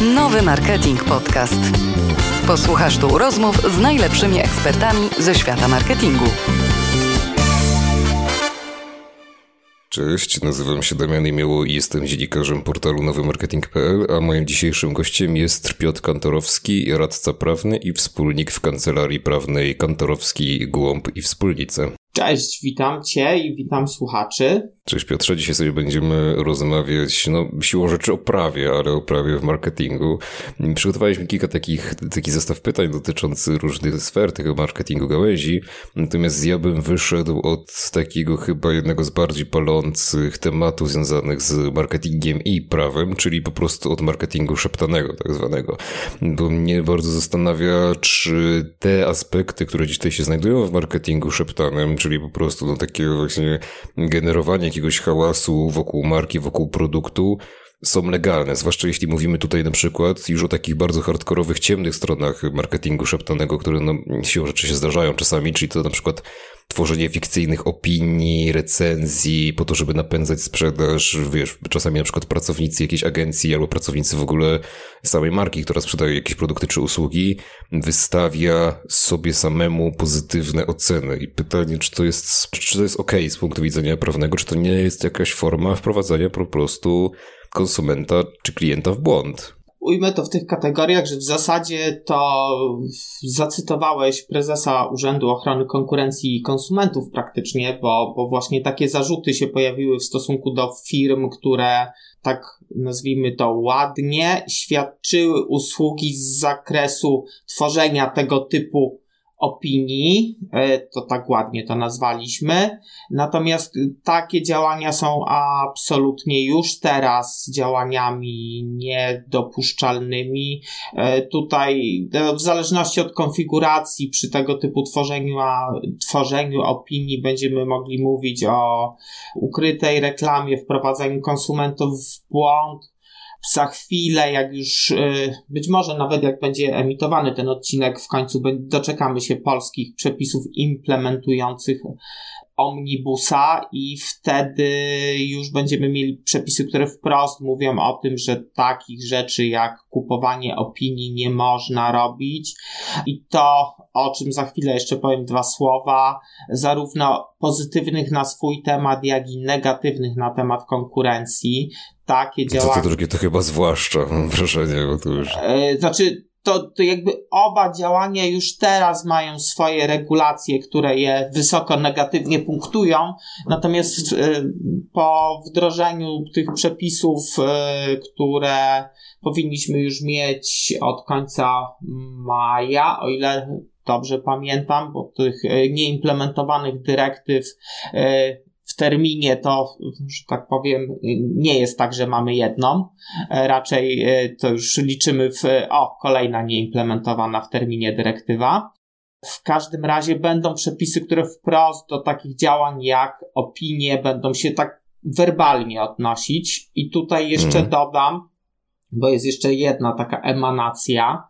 Nowy Marketing Podcast. Posłuchasz tu rozmów z najlepszymi ekspertami ze świata marketingu. Cześć, nazywam się Damian Imieło i jestem dziennikarzem portalu nowymarketing.pl, a moim dzisiejszym gościem jest Piotr Kantorowski, radca prawny i wspólnik w kancelarii prawnej Kantorowski, Głąb i Wspólnice. Cześć, witam Cię i witam słuchaczy. Cześć Piotrze, dzisiaj sobie będziemy rozmawiać, no siłą rzeczy o prawie, ale o prawie w marketingu. Przygotowaliśmy kilka takich, taki zestaw pytań dotyczących różnych sfer tego marketingu gałęzi, natomiast ja bym wyszedł od takiego chyba jednego z bardziej palących tematów związanych z marketingiem i prawem, czyli po prostu od marketingu szeptanego tak zwanego. Bo mnie bardzo zastanawia, czy te aspekty, które dzisiaj się znajdują w marketingu szeptanym, czyli po prostu no, takie właśnie generowanie jakiegoś hałasu wokół marki, wokół produktu, są legalne, zwłaszcza jeśli mówimy tutaj na przykład już o takich bardzo hardkorowych, ciemnych stronach marketingu szeptanego, które no, siłą rzeczy się zdarzają czasami, czyli to na przykład tworzenie fikcyjnych opinii, recenzji, po to, żeby napędzać sprzedaż, wiesz, czasami na przykład pracownicy jakiejś agencji albo pracownicy w ogóle samej marki, która sprzedaje jakieś produkty czy usługi, wystawia sobie samemu pozytywne oceny. I pytanie, czy to jest, czy to jest ok z punktu widzenia prawnego, czy to nie jest jakaś forma wprowadzania po prostu konsumenta czy klienta w błąd. Ujmę to w tych kategoriach, że w zasadzie to zacytowałeś prezesa Urzędu Ochrony Konkurencji i Konsumentów praktycznie, bo, bo właśnie takie zarzuty się pojawiły w stosunku do firm, które tak nazwijmy to ładnie świadczyły usługi z zakresu tworzenia tego typu opinii, e, to tak ładnie to nazwaliśmy. Natomiast takie działania są absolutnie już teraz działaniami niedopuszczalnymi. E, tutaj e, w zależności od konfiguracji przy tego typu tworzeniu, tworzeniu opinii będziemy mogli mówić o ukrytej reklamie, wprowadzeniu konsumentów w błąd, za chwilę, jak już y, być może nawet jak będzie emitowany ten odcinek, w końcu doczekamy się polskich przepisów implementujących omnibusa i wtedy już będziemy mieli przepisy, które wprost mówią o tym, że takich rzeczy jak kupowanie opinii nie można robić i to, o czym za chwilę jeszcze powiem dwa słowa, zarówno pozytywnych na swój temat, jak i negatywnych na temat konkurencji. Takie działania. To, to drugie to chyba zwłaszcza, mam wrażenie, bo to już... E, znaczy, to, to jakby oba działania już teraz mają swoje regulacje, które je wysoko negatywnie punktują, natomiast y, po wdrożeniu tych przepisów, y, które powinniśmy już mieć od końca maja, o ile dobrze pamiętam, bo tych nieimplementowanych dyrektyw w terminie to, że tak powiem, nie jest tak, że mamy jedną. E, raczej e, to już liczymy w, o, kolejna nieimplementowana w terminie dyrektywa. W każdym razie będą przepisy, które wprost do takich działań jak opinie będą się tak werbalnie odnosić. I tutaj jeszcze mm. dodam, bo jest jeszcze jedna taka emanacja,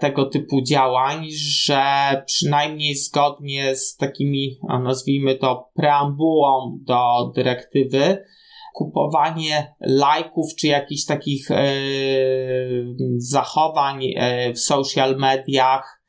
tego typu działań, że przynajmniej zgodnie z takimi, nazwijmy to, preambułą do dyrektywy, kupowanie lajków czy jakichś takich e, zachowań e, w social mediach,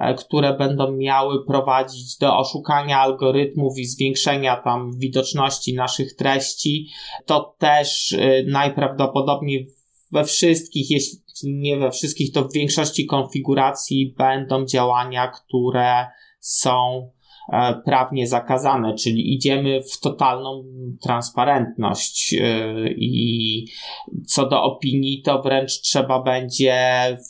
e, które będą miały prowadzić do oszukania algorytmów i zwiększenia tam widoczności naszych treści, to też e, najprawdopodobniej we wszystkich, jeśli nie we wszystkich, to w większości konfiguracji będą działania, które są e, prawnie zakazane, czyli idziemy w totalną transparentność e, i co do opinii, to wręcz trzeba będzie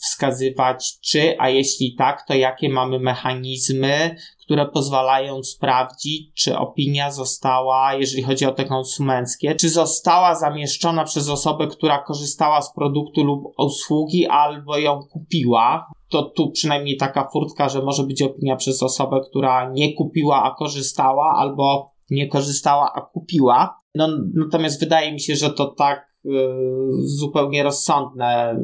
wskazywać, czy, a jeśli tak, to jakie mamy mechanizmy, które pozwalają sprawdzić, czy opinia została, jeżeli chodzi o te konsumenckie, czy została zamieszczona przez osobę, która korzystała z produktu lub usługi, albo ją kupiła. To tu przynajmniej taka furtka, że może być opinia przez osobę, która nie kupiła, a korzystała, albo nie korzystała, a kupiła. No, natomiast wydaje mi się, że to tak zupełnie rozsądne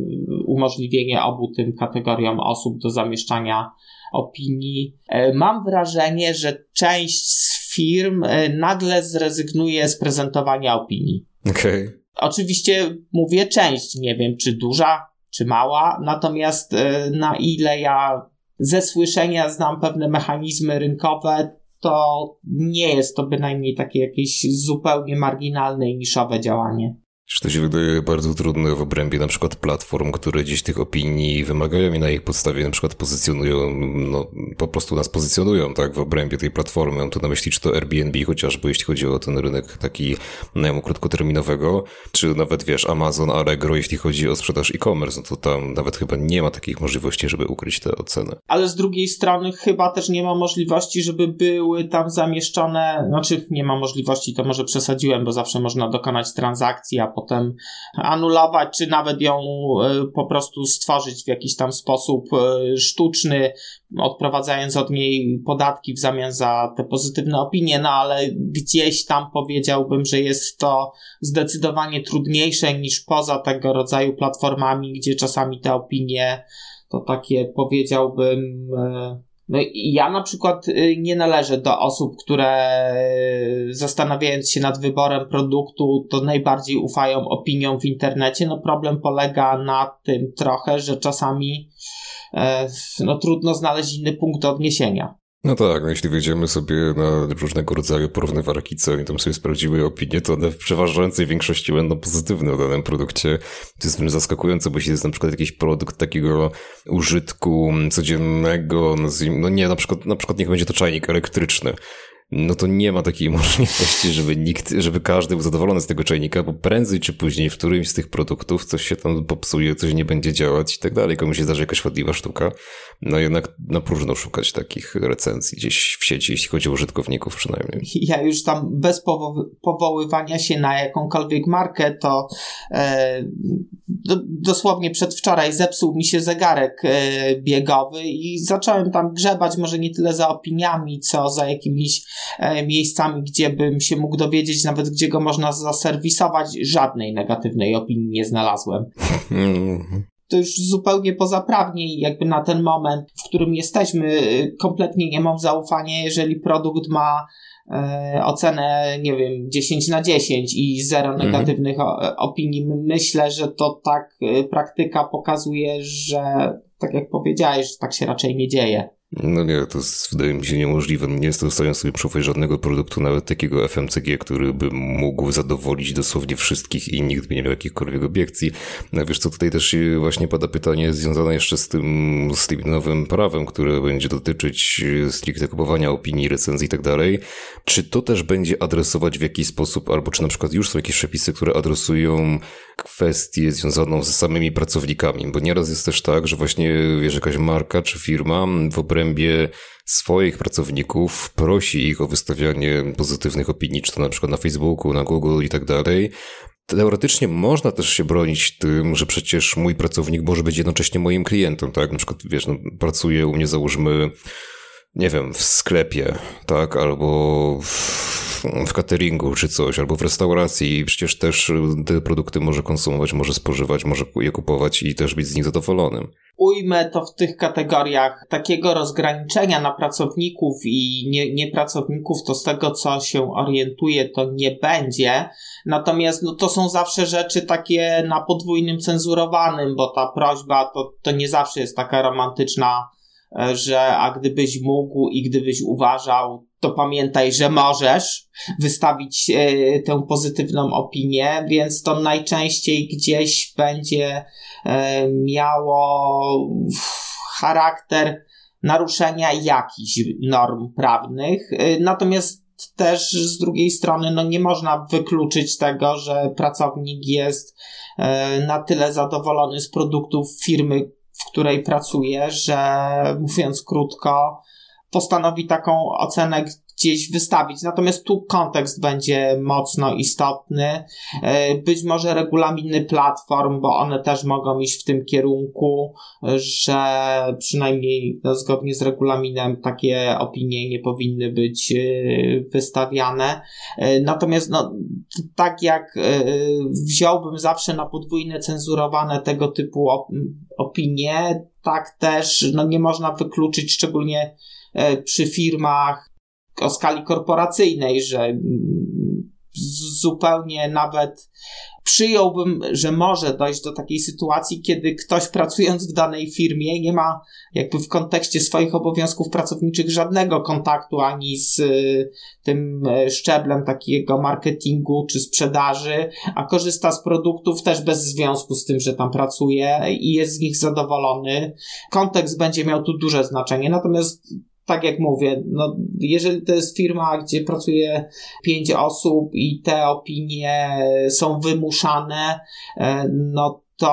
umożliwienie obu tym kategoriom osób do zamieszczania opinii. E, mam wrażenie, że część z firm e, nagle zrezygnuje z prezentowania opinii. Okej. Okay. Oczywiście mówię część, nie wiem czy duża czy mała. Natomiast na ile ja ze słyszenia znam pewne mechanizmy rynkowe, to nie jest to bynajmniej takie jakieś zupełnie marginalne i niszowe działanie. Czy to się wydaje bardzo trudne w obrębie na przykład platform, które gdzieś tych opinii wymagają i na ich podstawie na przykład pozycjonują, no po prostu nas pozycjonują, tak, w obrębie tej platformy. Mam tu na myśli, czy to Airbnb chociażby, jeśli chodzi o ten rynek taki najmu krótkoterminowego, czy nawet, wiesz, Amazon, Allegro, jeśli chodzi o sprzedaż e-commerce, no to tam nawet chyba nie ma takich możliwości, żeby ukryć te oceny. Ale z drugiej strony chyba też nie ma możliwości, żeby były tam zamieszczone, znaczy nie ma możliwości, to może przesadziłem, bo zawsze można dokonać transakcji, a potem anulować, czy nawet ją e, po prostu stworzyć w jakiś tam sposób e, sztuczny, odprowadzając od niej podatki w zamian za te pozytywne opinie, no ale gdzieś tam powiedziałbym, że jest to zdecydowanie trudniejsze niż poza tego rodzaju platformami, gdzie czasami te opinie to takie powiedziałbym e, no i ja na przykład y, nie należę do osób, które y, zastanawiając się nad wyborem produktu, to najbardziej ufają opiniom w internecie. No problem polega na tym trochę, że czasami e, no, trudno znaleźć inny punkt odniesienia. No tak, no jeśli wejdziemy sobie na różnego rodzaju porównywarki cen i tam sobie sprawdziły opinie, to one w przeważającej większości będą pozytywne o danym produkcie. To jest wręcz zaskakujące, bo jeśli jest na przykład jakiś produkt takiego użytku codziennego, no nie, na przykład, na przykład niech będzie to czajnik elektryczny no to nie ma takiej możliwości, żeby nikt, żeby każdy był zadowolony z tego czajnika, bo prędzej czy później w którymś z tych produktów coś się tam popsuje, coś nie będzie działać i tak dalej. Komuś się zdarzy jakaś wadliwa sztuka. No jednak na próżno szukać takich recenzji gdzieś w sieci, jeśli chodzi o użytkowników przynajmniej. Ja już tam bez powo powoływania się na jakąkolwiek markę, to e, do, dosłownie przedwczoraj zepsuł mi się zegarek e, biegowy i zacząłem tam grzebać może nie tyle za opiniami, co za jakimiś E, miejscami, gdzie bym się mógł dowiedzieć, nawet gdzie go można zaserwisować. Żadnej negatywnej opinii nie znalazłem. to już zupełnie pozaprawnie i jakby na ten moment, w którym jesteśmy, kompletnie nie mam zaufania, jeżeli produkt ma e, ocenę, nie wiem, 10 na 10 i zero mhm. negatywnych opinii. Myślę, że to tak e, praktyka pokazuje, że tak jak powiedziałeś, tak się raczej nie dzieje. No nie, to jest, wydaje mi się niemożliwe. Nie jestem w stanie sobie przyufać żadnego produktu, nawet takiego FMCG, który by mógł zadowolić dosłownie wszystkich i nikt by nie miał jakichkolwiek obiekcji. No wiesz co, tutaj też właśnie pada pytanie związane jeszcze z tym, z tym nowym prawem, które będzie dotyczyć stricte kupowania opinii, recenzji i tak dalej. Czy to też będzie adresować w jakiś sposób, albo czy na przykład już są jakieś przepisy, które adresują kwestię związaną ze samymi pracownikami? Bo nieraz jest też tak, że właśnie, wiesz, jakaś marka czy firma w obrębie swoich pracowników prosi ich o wystawianie pozytywnych opinii, czy to na przykład na Facebooku, na Google i tak dalej. Teoretycznie można też się bronić tym, że przecież mój pracownik może być jednocześnie moim klientem, tak? Na przykład, wiesz, no, pracuje u mnie, załóżmy, nie wiem, w sklepie, tak? Albo w, w cateringu czy coś, albo w restauracji i przecież też te produkty może konsumować, może spożywać, może je kupować i też być z nich zadowolonym ujmę to w tych kategoriach takiego rozgraniczenia na pracowników i nie, niepracowników, to z tego co się orientuję, to nie będzie. Natomiast no, to są zawsze rzeczy takie na podwójnym cenzurowanym, bo ta prośba to, to nie zawsze jest taka romantyczna, e, że a gdybyś mógł i gdybyś uważał, to pamiętaj, że możesz wystawić e, tę pozytywną opinię, więc to najczęściej gdzieś będzie e, miało charakter naruszenia jakichś norm prawnych. E, natomiast też z drugiej strony no nie można wykluczyć tego, że pracownik jest na tyle zadowolony z produktów firmy, w której pracuje, że mówiąc krótko, postanowi taką ocenę gdzieś wystawić. Natomiast tu kontekst będzie mocno istotny. E, być może regulaminy platform, bo one też mogą iść w tym kierunku, że przynajmniej no, zgodnie z regulaminem takie opinie nie powinny być e, wystawiane. E, natomiast no, tak jak wziąłbym zawsze na podwójne cenzurowane tego typu opinie, tak też no, nie można wykluczyć szczególnie przy firmach o skali korporacyjnej, że zupełnie nawet przyjąłbym, że może dojść do takiej sytuacji, kiedy ktoś pracując w danej firmie nie ma jakby w kontekście swoich obowiązków pracowniczych żadnego kontaktu ani z y, tym y, szczeblem takiego marketingu czy sprzedaży, a korzysta z produktów też bez związku z tym, że tam pracuje i jest z nich zadowolony. Kontekst będzie miał tu duże znaczenie, natomiast tak jak mówię, no, jeżeli to jest firma, gdzie pracuje pięć osób i te opinie są wymuszane, e, no to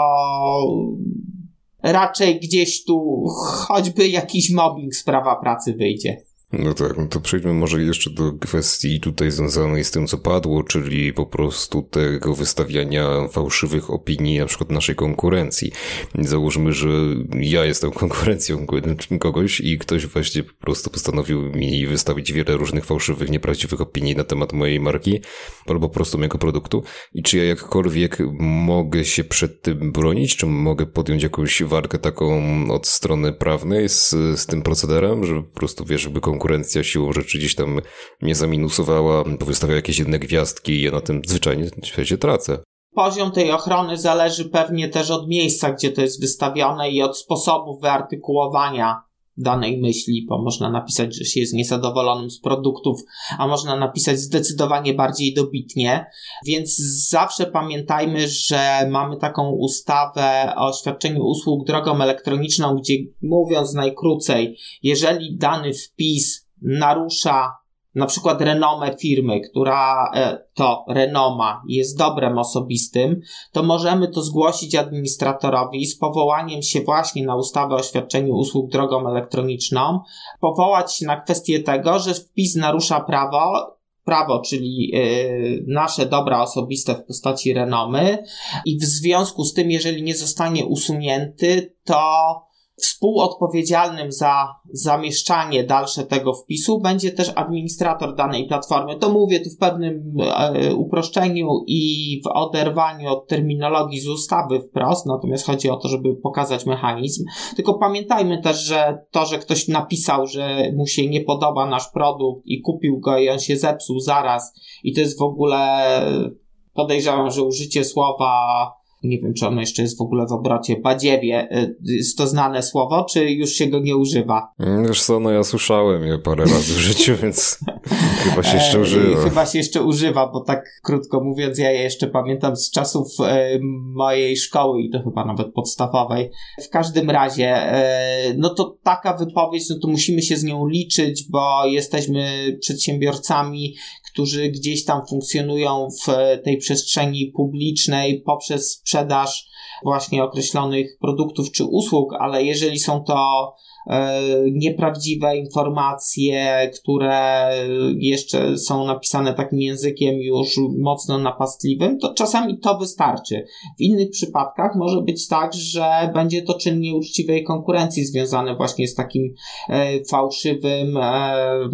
raczej gdzieś tu choćby jakiś mobbing z prawa pracy wyjdzie. No tak, no to przejdźmy może jeszcze do kwestii tutaj związanej z tym, co padło, czyli po prostu tego wystawiania fałszywych opinii na przykład naszej konkurencji. Załóżmy, że ja jestem konkurencją kogoś i ktoś właśnie po prostu postanowił mi wystawić wiele różnych fałszywych, nieprawdziwych opinii na temat mojej marki albo po prostu mojego produktu i czy ja jakkolwiek mogę się przed tym bronić, czy mogę podjąć jakąś walkę taką od strony prawnej z, z tym procederem, że po prostu wiesz, żeby konkurencja konkurencja siłą rzeczy gdzieś tam mnie zaminusowała, wystawiała jakieś jedne gwiazdki i ja na tym zwyczajnie w świecie tracę. Poziom tej ochrony zależy pewnie też od miejsca, gdzie to jest wystawione i od sposobów wyartykułowania danej myśli, bo można napisać, że się jest niezadowolonym z produktów, a można napisać zdecydowanie bardziej dobitnie. Więc zawsze pamiętajmy, że mamy taką ustawę o świadczeniu usług drogą elektroniczną, gdzie mówiąc najkrócej, jeżeli dany wpis narusza na przykład renomę firmy, która e, to renoma jest dobrem osobistym, to możemy to zgłosić administratorowi z powołaniem się właśnie na ustawę o świadczeniu usług drogą elektroniczną, powołać się na kwestię tego, że wpis narusza prawo prawo, czyli yy, nasze dobra osobiste w postaci renomy i w związku z tym, jeżeli nie zostanie usunięty, to Współodpowiedzialnym za zamieszczanie dalsze tego wpisu będzie też administrator danej platformy. To mówię tu w pewnym e, uproszczeniu i w oderwaniu od terminologii z ustawy wprost, natomiast chodzi o to, żeby pokazać mechanizm. Tylko pamiętajmy też, że to, że ktoś napisał, że mu się nie podoba nasz produkt i kupił go i on się zepsuł zaraz i to jest w ogóle podejrzewam, że użycie słowa nie wiem, czy ono jeszcze jest w ogóle w obrocie, badziewie, y, jest to znane słowo, czy już się go nie używa? Mm, wiesz co, no ja słyszałem je parę razy w życiu, więc chyba się jeszcze e, używa. Chyba się jeszcze używa, bo tak krótko mówiąc, ja je jeszcze pamiętam z czasów e, mojej szkoły i to chyba nawet podstawowej. W każdym razie, e, no to taka wypowiedź, no to musimy się z nią liczyć, bo jesteśmy przedsiębiorcami, którzy gdzieś tam funkcjonują w tej przestrzeni publicznej poprzez sprzedaż właśnie określonych produktów czy usług, ale jeżeli są to e, nieprawdziwe informacje, które jeszcze są napisane takim językiem już mocno napastliwym, to czasami to wystarczy. W innych przypadkach może być tak, że będzie to czyn nieuczciwej konkurencji związany właśnie z takim e, fałszywym e,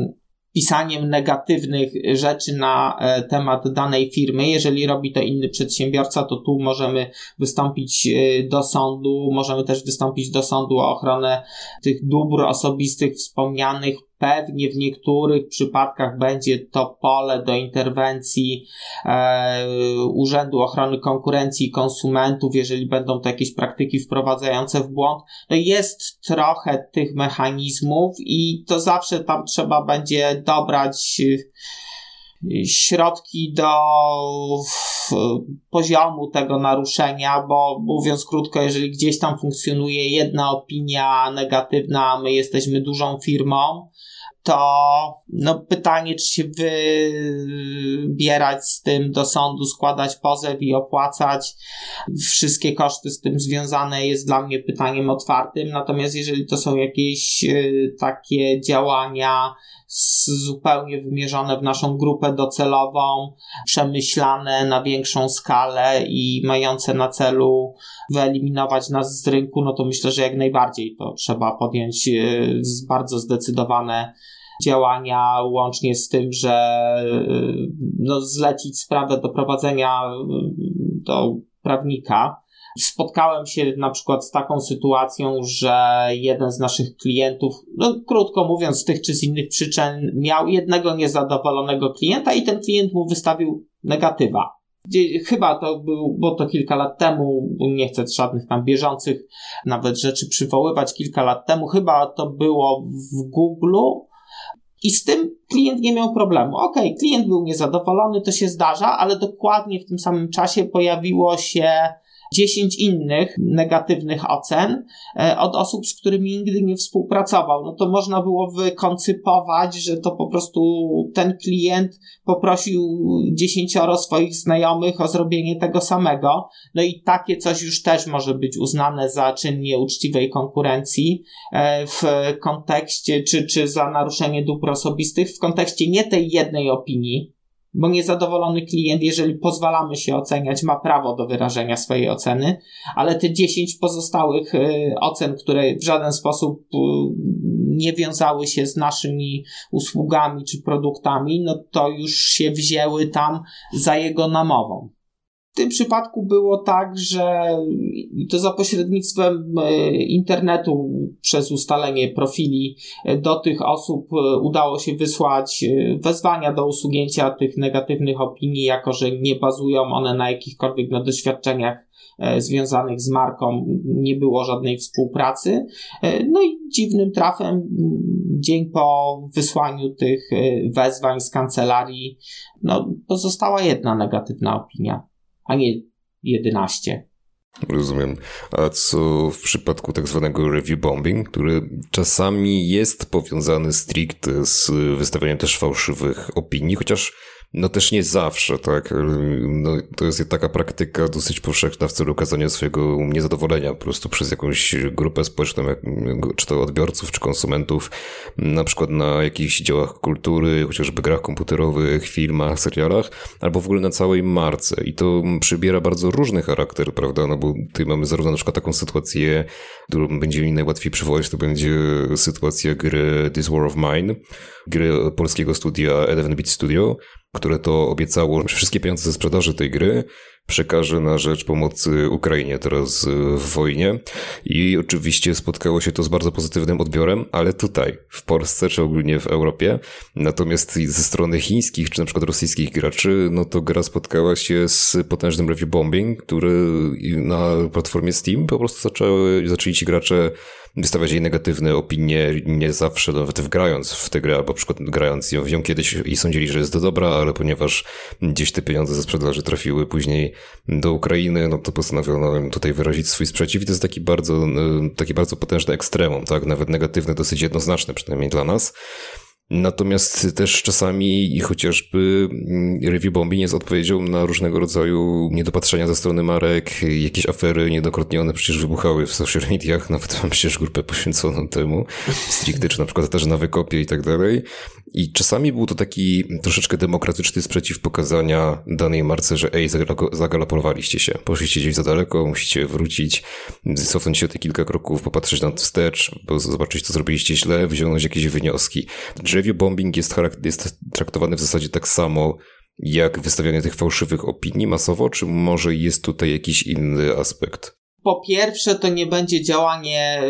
pisaniem negatywnych rzeczy na e, temat danej firmy. Jeżeli robi to inny przedsiębiorca, to tu możemy wystąpić e, do sądu, możemy też wystąpić do sądu o ochronę tych dóbr osobistych wspomnianych Pewnie w niektórych przypadkach będzie to pole do interwencji e, Urzędu Ochrony Konkurencji i Konsumentów, jeżeli będą to jakieś praktyki wprowadzające w błąd. No jest trochę tych mechanizmów i to zawsze tam trzeba będzie dobrać e, środki do poziomu tego naruszenia, bo mówiąc krótko, jeżeli gdzieś tam funkcjonuje jedna opinia negatywna, a my jesteśmy dużą firmą, to no pytanie, czy się wybierać z tym do sądu, składać pozew i opłacać wszystkie koszty z tym związane jest dla mnie pytaniem otwartym. Natomiast jeżeli to są jakieś y, takie działania zupełnie wymierzone w naszą grupę docelową, przemyślane na większą skalę i mające na celu wyeliminować nas z rynku, no to myślę, że jak najbardziej to trzeba podjąć y, bardzo zdecydowane działania, łącznie z tym, że y, no, zlecić sprawę do prowadzenia y, do prawnika, Spotkałem się na przykład z taką sytuacją, że jeden z naszych klientów, no krótko mówiąc, z tych czy z innych przyczyn, miał jednego niezadowolonego klienta i ten klient mu wystawił negatywa. Chyba to był, bo to kilka lat temu, nie chcę żadnych tam bieżących nawet rzeczy przywoływać, kilka lat temu, chyba to było w Google i z tym klient nie miał problemu. Ok, klient był niezadowolony, to się zdarza, ale dokładnie w tym samym czasie pojawiło się 10 innych negatywnych ocen e, od osób, z którymi nigdy nie współpracował. No to można było wykoncypować, że to po prostu ten klient poprosił dziesięcioro swoich znajomych o zrobienie tego samego. No i takie coś już też może być uznane za czyn nieuczciwej konkurencji e, w kontekście, czy, czy za naruszenie dóbr osobistych w kontekście nie tej jednej opinii, bo niezadowolony klient, jeżeli pozwalamy się oceniać, ma prawo do wyrażenia swojej oceny, ale te 10 pozostałych y, ocen, które w żaden sposób y, nie wiązały się z naszymi usługami czy produktami, no to już się wzięły tam za jego namową. W tym przypadku było tak, że to za pośrednictwem e, internetu przez ustalenie profili e, do tych osób e, udało się wysłać wezwania do usunięcia tych negatywnych opinii, jako że nie bazują one na jakichkolwiek na doświadczeniach związanych z marką, nie było żadnej współpracy. No i dziwnym trafem, dzień po wysłaniu tych wezwań z kancelarii, no, pozostała jedna negatywna opinia a nie 11. Rozumiem. A co w przypadku tak zwanego review bombing, który czasami jest powiązany stricte z wystawianiem też fałszywych opinii, chociaż no też nie zawsze, tak. No, to jest taka praktyka dosyć powszechna w celu okazania swojego niezadowolenia po prostu przez jakąś grupę społeczną, czy to odbiorców, czy konsumentów, na przykład na jakichś dziełach kultury, chociażby grach komputerowych, filmach, serialach, albo w ogóle na całej marce. I to przybiera bardzo różny charakter, prawda? No bo tutaj mamy zarówno na przykład taką sytuację, którą będzie mi najłatwiej przywołać, to będzie sytuacja gry This War of Mine, gry polskiego studia Eleven Beat Studio, które to obiecało, wszystkie pieniądze ze sprzedaży tej gry przekaże na rzecz pomocy Ukrainie teraz w wojnie. I oczywiście spotkało się to z bardzo pozytywnym odbiorem, ale tutaj, w Polsce, czy ogólnie w Europie. Natomiast ze strony chińskich, czy na przykład rosyjskich graczy, no to gra spotkała się z potężnym review bombing, który na platformie Steam po prostu zaczęły, zaczęli ci gracze wystawiać jej negatywne opinie, nie zawsze nawet wgrając w tę grę, albo na przykład grając ją w nią kiedyś i sądzili, że jest dobra, ale ponieważ gdzieś te pieniądze ze sprzedaży trafiły później do Ukrainy, no to postanowiono tutaj wyrazić swój sprzeciw i to jest taki bardzo, e, taki bardzo potężny ekstremum, tak, nawet negatywny, dosyć jednoznaczny przynajmniej dla nas. Natomiast też czasami chociażby mm, review bombing jest odpowiedzią na różnego rodzaju niedopatrzenia ze strony marek, jakieś afery niedokrotnie one przecież wybuchały w social mediach, nawet mam przecież grupę poświęconą temu, stricte, czy na przykład też na wykopie i tak dalej. I czasami był to taki troszeczkę demokratyczny sprzeciw pokazania danej marce, że ej, zagalopowaliście się, poszliście gdzieś za daleko, musicie wrócić, cofnąć się o te kilka kroków, popatrzeć na wstecz, zobaczyć, co zrobiliście źle, wyciągnąć jakieś wnioski. Review bombing jest, jest traktowany w zasadzie tak samo jak wystawianie tych fałszywych opinii masowo, czy może jest tutaj jakiś inny aspekt? Po pierwsze, to nie będzie działanie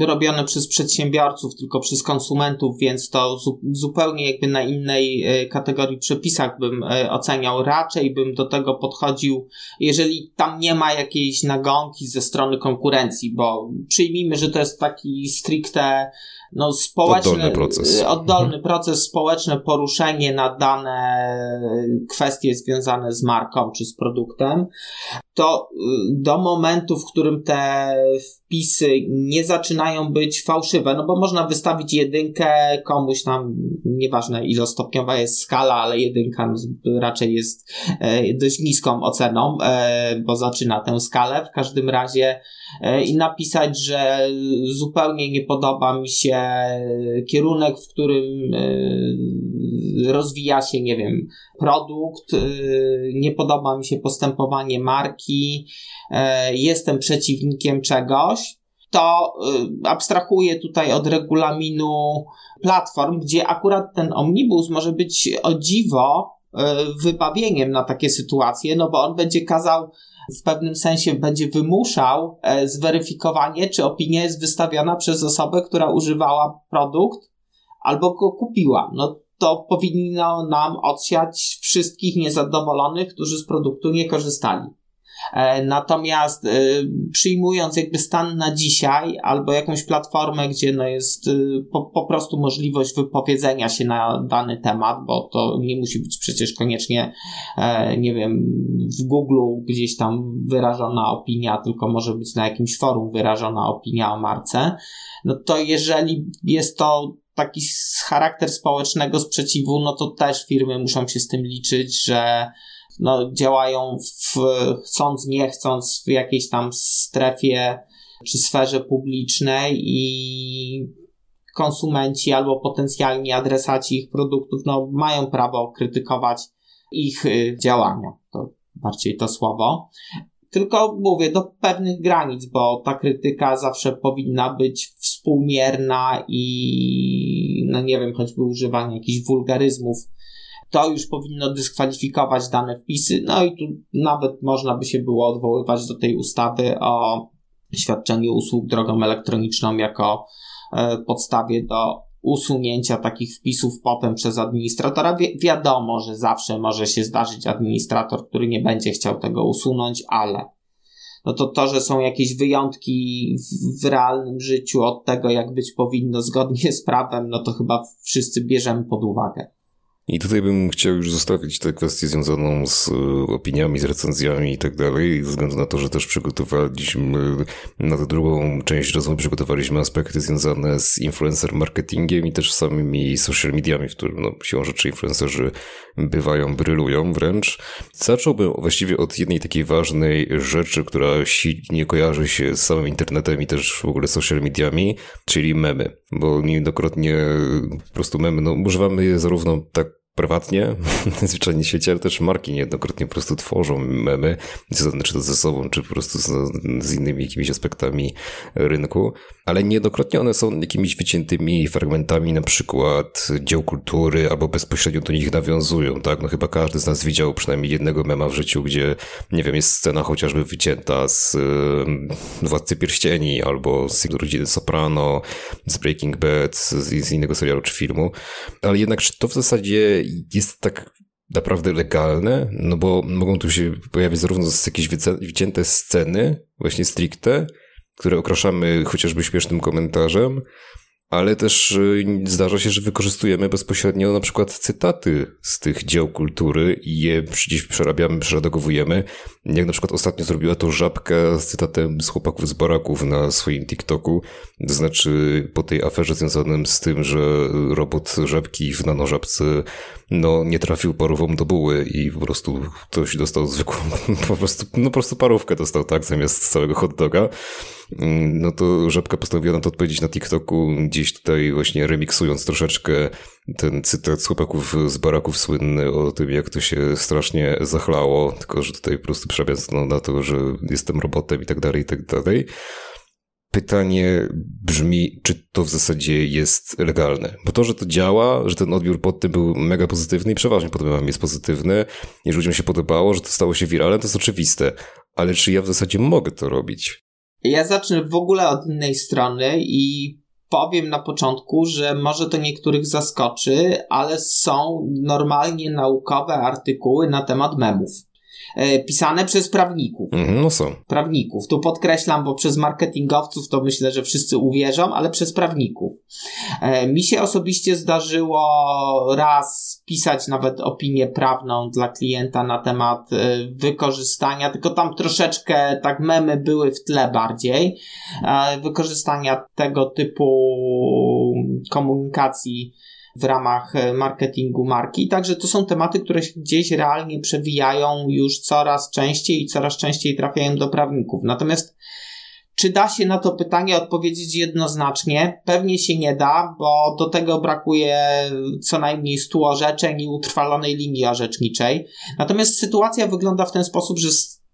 robione przez przedsiębiorców, tylko przez konsumentów, więc to zu zupełnie jakby na innej e, kategorii przepisach bym e, oceniał. Raczej bym do tego podchodził, jeżeli tam nie ma jakiejś nagonki ze strony konkurencji, bo przyjmijmy, że to jest taki stricte no, społeczny, oddolny proces. Y, oddolny mhm. proces, społeczne poruszenie na dane kwestie związane z marką czy z produktem, to y, do momentu, w którym te wpisy nie zaczynają być fałszywe, no bo można wystawić jedynkę komuś tam, nieważne ilostopniowa jest skala, ale jedynka raczej jest e, dość niską oceną, e, bo zaczyna tę skalę. W każdym razie e, i napisać, że zupełnie nie podoba mi się kierunek, w którym rozwija się, nie wiem, produkt, nie podoba mi się postępowanie marki, jestem przeciwnikiem czegoś, to y, abstrahuję tutaj od regulaminu platform, gdzie akurat ten omnibus może być o dziwo wybawieniem na takie sytuacje, no bo on będzie kazał w pewnym sensie będzie wymuszał zweryfikowanie, czy opinia jest wystawiona przez osobę, która używała produkt albo go kupiła. No to powinno nam odsiać wszystkich niezadowolonych, którzy z produktu nie korzystali. E, natomiast e, przyjmując jakby stan na dzisiaj albo jakąś platformę, gdzie no jest e, po, po prostu możliwość wypowiedzenia się na dany temat, bo to nie musi być przecież koniecznie, nie wiem, w Google gdzieś tam wyrażona opinia, tylko może być na jakimś forum wyrażona opinia o marce, no to jeżeli jest to taki charakter społecznego sprzeciwu, no to też firmy muszą się z tym liczyć, że no, działają w, chcąc, nie chcąc, w jakiejś tam strefie czy sferze publicznej i konsumenci albo potencjalni adresaci ich produktów no, mają prawo krytykować ich y, działania. To bardziej to słowo. Tylko mówię do pewnych granic, bo ta krytyka zawsze powinna być współmierna i, no nie wiem, choćby używanie jakichś wulgaryzmów, to już powinno dyskwalifikować dane wpisy. No i tu nawet można by się było odwoływać do tej ustawy o świadczeniu usług drogą elektroniczną jako e, podstawie do usunięcia takich wpisów potem przez administratora. Wi wiadomo, że zawsze może się zdarzyć administrator, który nie będzie chciał tego usunąć, ale no to to, że są jakieś wyjątki w, w realnym życiu od tego, jak być powinno zgodnie z prawem, no to chyba wszyscy bierzemy pod uwagę. I tutaj bym chciał już zostawić tę kwestię związaną z e, opiniami, z recenzjami i tak dalej, ze względu na to, że też przygotowaliśmy na tę drugą część rozmowy przygotowaliśmy aspekty związane z influencer marketingiem i też samymi social mediami, w którym no, siłą rzeczy influencerzy bywają, brylują wręcz. Zacząłbym właściwie od jednej takiej ważnej rzeczy, która silnie kojarzy się z samym internetem i też w ogóle social mediami, czyli memy. Bo niejednokrotnie po prostu memy, no używamy je zarówno tak prywatnie, zwyczajnie w świecie, ale też marki niejednokrotnie po prostu tworzą memy, czy to ze sobą, czy po prostu z, z, innymi jakimiś aspektami rynku, ale niejednokrotnie one są jakimiś wyciętymi fragmentami na przykład dzieł kultury albo bezpośrednio do nich nawiązują, tak? No chyba każdy z nas widział przynajmniej jednego mema w życiu, gdzie, nie wiem, jest scena chociażby wycięta z y, Władcy Pierścieni albo z rodziny Soprano, z Breaking Bad, z, z innego serialu czy filmu, ale jednak czy to w zasadzie jest tak naprawdę legalne, no bo mogą tu się pojawić zarówno jakieś wycięte sceny, właśnie stricte, które okraszamy chociażby śmiesznym komentarzem, ale też y, zdarza się, że wykorzystujemy bezpośrednio na przykład cytaty z tych dzieł kultury i je gdzieś przerabiamy, przeredagowujemy. Jak na przykład ostatnio zrobiła to żabka z cytatem z chłopaków z baraków na swoim TikToku. To znaczy po tej aferze związanym z tym, że robot żabki w nanożabce no, nie trafił parową do buły i po prostu ktoś dostał zwykłą, po prostu, no po prostu parówkę dostał, tak, zamiast całego hot doga. Mm, no to Żabka postanowiła na to odpowiedzieć na TikToku, gdzieś tutaj właśnie remiksując troszeczkę ten cytat z chłopaków z baraków słynny o tym, jak to się strasznie zachlało, tylko że tutaj po prostu przerabiając no, na to, że jestem robotem i tak dalej, i tak dalej. Pytanie brzmi, czy to w zasadzie jest legalne? Bo to, że to działa, że ten odbiór pod tym był mega pozytywny i przeważnie pod jest pozytywny, i że ludziom się podobało, że to stało się wiralne, to jest oczywiste. Ale czy ja w zasadzie mogę to robić? Ja zacznę w ogóle od innej strony i powiem na początku, że może to niektórych zaskoczy, ale są normalnie naukowe artykuły na temat memów. E, pisane przez prawników. Mhm, no są. Prawników. Tu podkreślam, bo przez marketingowców to myślę, że wszyscy uwierzą, ale przez prawników. E, mi się osobiście zdarzyło raz pisać nawet opinię prawną dla klienta na temat e, wykorzystania, tylko tam troszeczkę tak memy były w tle bardziej, wykorzystania tego typu komunikacji w ramach e, marketingu marki. Także to są tematy, które się gdzieś realnie przewijają już coraz częściej i coraz częściej trafiają do prawników. Natomiast czy da się na to pytanie odpowiedzieć jednoznacznie? Pewnie się nie da, bo do tego brakuje co najmniej 100 orzeczeń i utrwalonej linii orzeczniczej. Natomiast sytuacja wygląda w ten sposób, że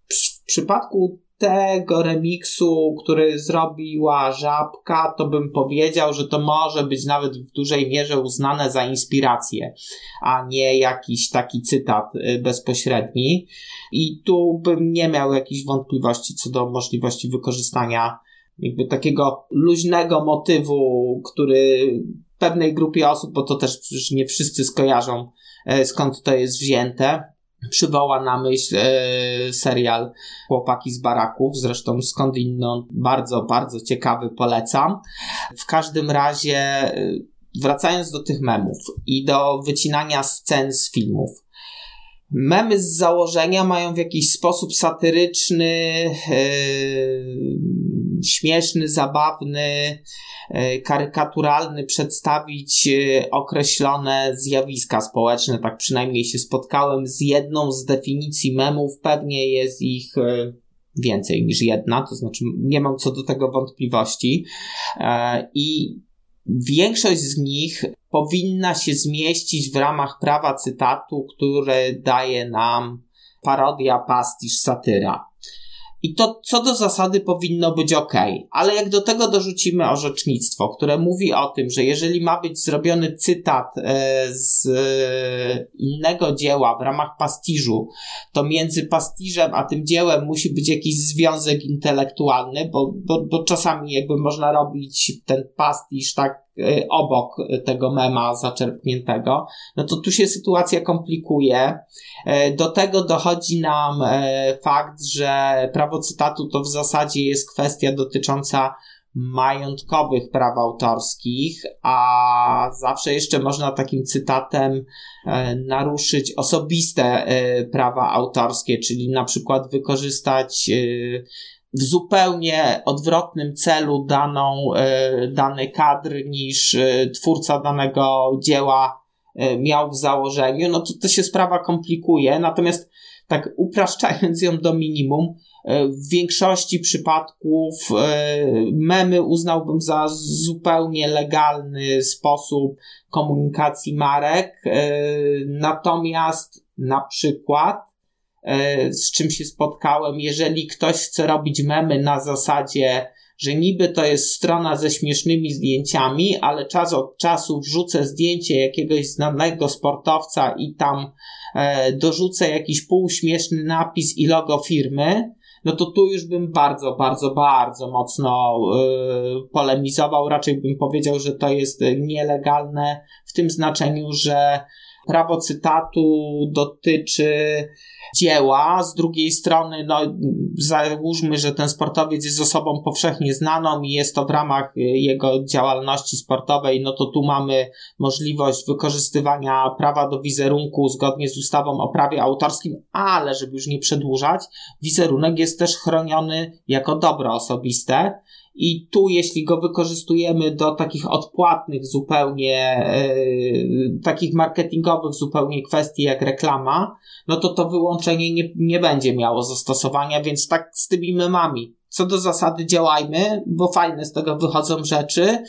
w przypadku tego remiksu, który zrobiła Żabka, to bym powiedział, że to może być nawet w dużej mierze uznane za inspirację, a nie jakiś taki cytat y, bezpośredni. I tu bym nie miał jakichś wątpliwości co do możliwości wykorzystania jakby takiego luźnego motywu, który pewnej grupie osób, bo to też przecież nie wszyscy skojarzą e, skąd to jest wzięte, przywoła na myśl e, serial Chłopaki z baraków, zresztą skądinąd bardzo, bardzo ciekawy, polecam. W każdym razie, e, wracając do tych memów i do wycinania scen z filmów. Memy z założenia mają w jakiś sposób satyryczny, yy, śmieszny, zabawny, yy, karykaturalny przedstawić yy, określone zjawiska społeczne. Tak przynajmniej się spotkałem z jedną z definicji memów. Pewnie jest ich więcej niż jedna, to znaczy nie mam co do tego wątpliwości. I Większość z nich powinna się zmieścić w ramach prawa cytatu, które daje nam parodia, pastisz, satyra. I to co do zasady powinno być ok, ale jak do tego dorzucimy orzecznictwo, które mówi o tym, że jeżeli ma być zrobiony cytat e, z innego dzieła w ramach pastiżu, to między pastiżem a tym dziełem musi być jakiś związek intelektualny, bo, bo, bo czasami jakby można robić ten pastiż tak e, obok tego mema zaczerpniętego, no to tu się sytuacja komplikuje. E, do tego dochodzi nam fakt, że prawo cytatu to w zasadzie jest kwestia dotycząca majątkowych praw autorskich, a zawsze jeszcze można takim cytatem e, naruszyć osobiste e, prawa autorskie, czyli na przykład wykorzystać e, w zupełnie odwrotnym celu daną, dany kadr niż twórca danego dzieła miał w założeniu, no to, to się sprawa komplikuje. Natomiast tak upraszczając ją do minimum, E, w większości przypadków e, memy uznałbym za zupełnie legalny sposób komunikacji marek. E, natomiast na przykład z czym się spotkałem, jeżeli ktoś chce robić memy na zasadzie, że niby to jest strona ze śmiesznymi zdjęciami, ale czas od czasu wrzucę zdjęcie jakiegoś znanego sportowca i tam dorzucę jakiś półśmieszny napis i logo firmy, no to tu już bym bardzo, bardzo, bardzo mocno yy, polemizował. Raczej bym powiedział, że to jest nielegalne w tym znaczeniu, że prawo cytatu dotyczy dzieła, z drugiej strony, no, załóżmy, że ten sportowiec jest osobą powszechnie znaną i jest to w ramach jego działalności sportowej, no to tu mamy możliwość wykorzystywania prawa do wizerunku zgodnie z ustawą o prawie autorskim, ale żeby już nie przedłużać, wizerunek jest też chroniony jako dobro osobiste i tu, jeśli go wykorzystujemy do takich odpłatnych zupełnie, yy, takich marketingowych zupełnie kwestii jak reklama, no to to wyłączenie nie, nie będzie miało zastosowania, więc tak z tymi memami. Co do zasady działajmy, bo fajne z tego wychodzą rzeczy,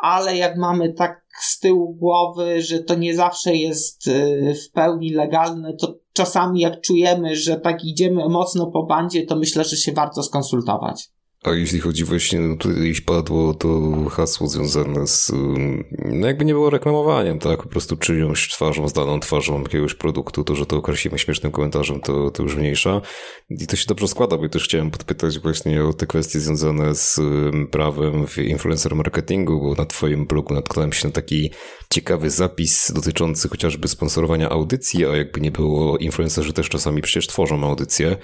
ale jak mamy tak z tyłu głowy, że to nie zawsze jest y, w pełni legalne, to czasami jak czujemy, że tak idziemy mocno po bandzie, to myślę, że się warto skonsultować. A jeśli chodzi właśnie, no tutaj padło to hasło związane z, no jakby nie było reklamowaniem, tak, po prostu czyjąś twarzą, zdaną twarzą jakiegoś produktu, to, że to określimy śmiesznym komentarzem, to, to już mniejsza. I to się dobrze składa, bo też chciałem podpytać właśnie o te kwestie związane z prawem w influencer marketingu, bo na twoim blogu natknąłem się na taki ciekawy zapis dotyczący chociażby sponsorowania audycji, a jakby nie było, influencerzy też czasami przecież tworzą audycje.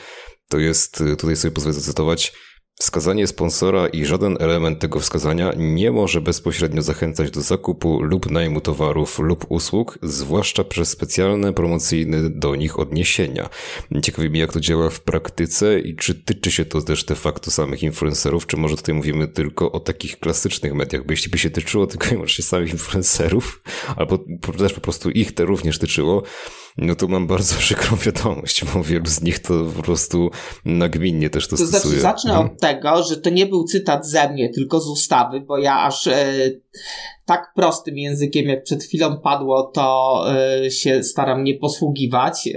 To jest, tutaj sobie pozwolę zacytować, Wskazanie sponsora i żaden element tego wskazania nie może bezpośrednio zachęcać do zakupu lub najmu towarów lub usług, zwłaszcza przez specjalne promocyjne do nich odniesienia. Ciekawi mnie, jak to działa w praktyce i czy tyczy się to też de facto samych influencerów, czy może tutaj mówimy tylko o takich klasycznych mediach, bo jeśli by się tyczyło tylko i wyłącznie samych influencerów, albo też po prostu ich to również tyczyło, no to mam bardzo przykrą wiadomość, bo wielu z nich to po prostu nagminnie też to, to stosuje. Znaczy, zacznę hmm. od tego, że to nie był cytat ze mnie, tylko z ustawy, bo ja aż e, tak prostym językiem, jak przed chwilą padło, to e, się staram nie posługiwać. E,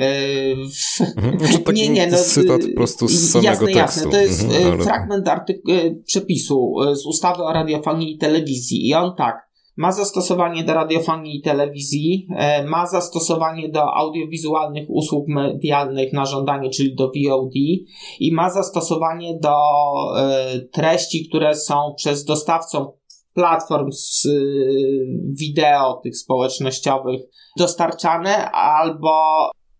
w... Mhm, nie, nie, no, cytat po prostu z samego jasne, tekstu. Jasne, to jest mhm, ale... fragment artyku- e, przepisu e, z ustawy o radiofonii i telewizji i on tak, ma zastosowanie do radiofonii i telewizji, e, ma zastosowanie do audiowizualnych usług medialnych na żądanie, czyli do VOD i ma zastosowanie do e, treści, które są przez dostawcą platform z e, wideo tych społecznościowych dostarczane albo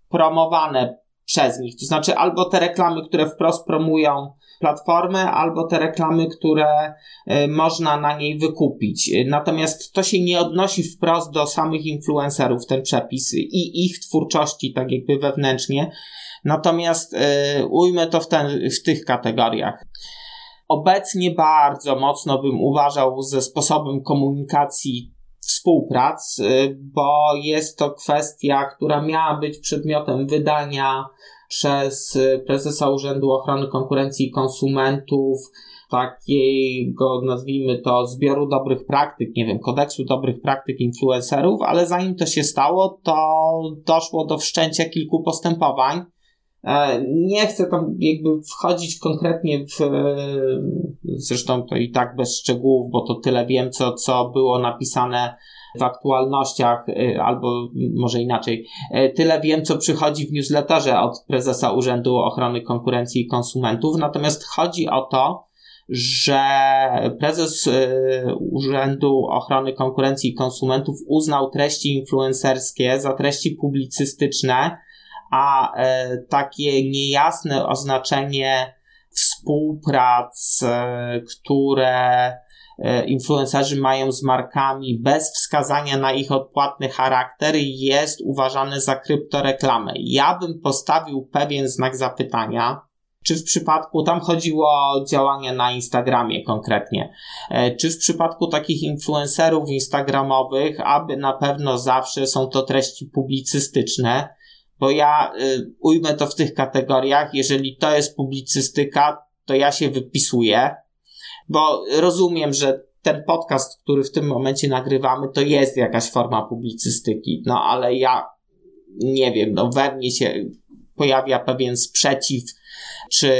promowane przez nich. To znaczy albo te reklamy, które wprost promują platformę, albo te reklamy, które e, można na niej wykupić. Natomiast to się nie odnosi wprost do samych influencerów, ten przepis i ich twórczości, tak jakby wewnętrznie. Natomiast yy, ujmę to w, ten, w tych kategoriach. Obecnie bardzo mocno bym uważał ze sposobem komunikacji współprac, bo jest to kwestia, która miała być przedmiotem wydania przez prezesa Urzędu Ochrony Konkurencji i Konsumentów takiego, nazwijmy to, zbioru dobrych praktyk, nie wiem, kodeksu dobrych praktyk influencerów, ale zanim to się stało, to doszło do wszczęcia kilku postępowań. E, nie chcę tam jakby wchodzić konkretnie w, zresztą to i tak bez szczegółów, bo to tyle wiem, co, co było napisane w aktualnościach, y, albo może inaczej, y, tyle wiem, co przychodzi w newsletterze od prezesa Urzędu Ochrony Konkurencji i Konsumentów, natomiast chodzi o to, że prezes y, Urzędu Ochrony Konkurencji i Konsumentów uznał treści influencerskie za treści publicystyczne, a takie niejasne oznaczenie współprac, które E, influencerzy mają z markami bez wskazania na ich odpłatny charakter jest uważane za kryptoreklamę. Ja bym postawił pewien znak zapytania, czy w przypadku, tam chodziło o działania na Instagramie konkretnie, e, czy w przypadku takich influencerów instagramowych, aby na pewno zawsze są to treści publicystyczne, bo ja y, ujmę to w tych kategoriach, jeżeli to jest publicystyka, to ja się wypisuję, bo rozumiem, że ten podcast, który w tym momencie nagrywamy, to jest jakaś forma publicystyki, no ale ja nie wiem, no we mnie się pojawia pewien sprzeciw, czy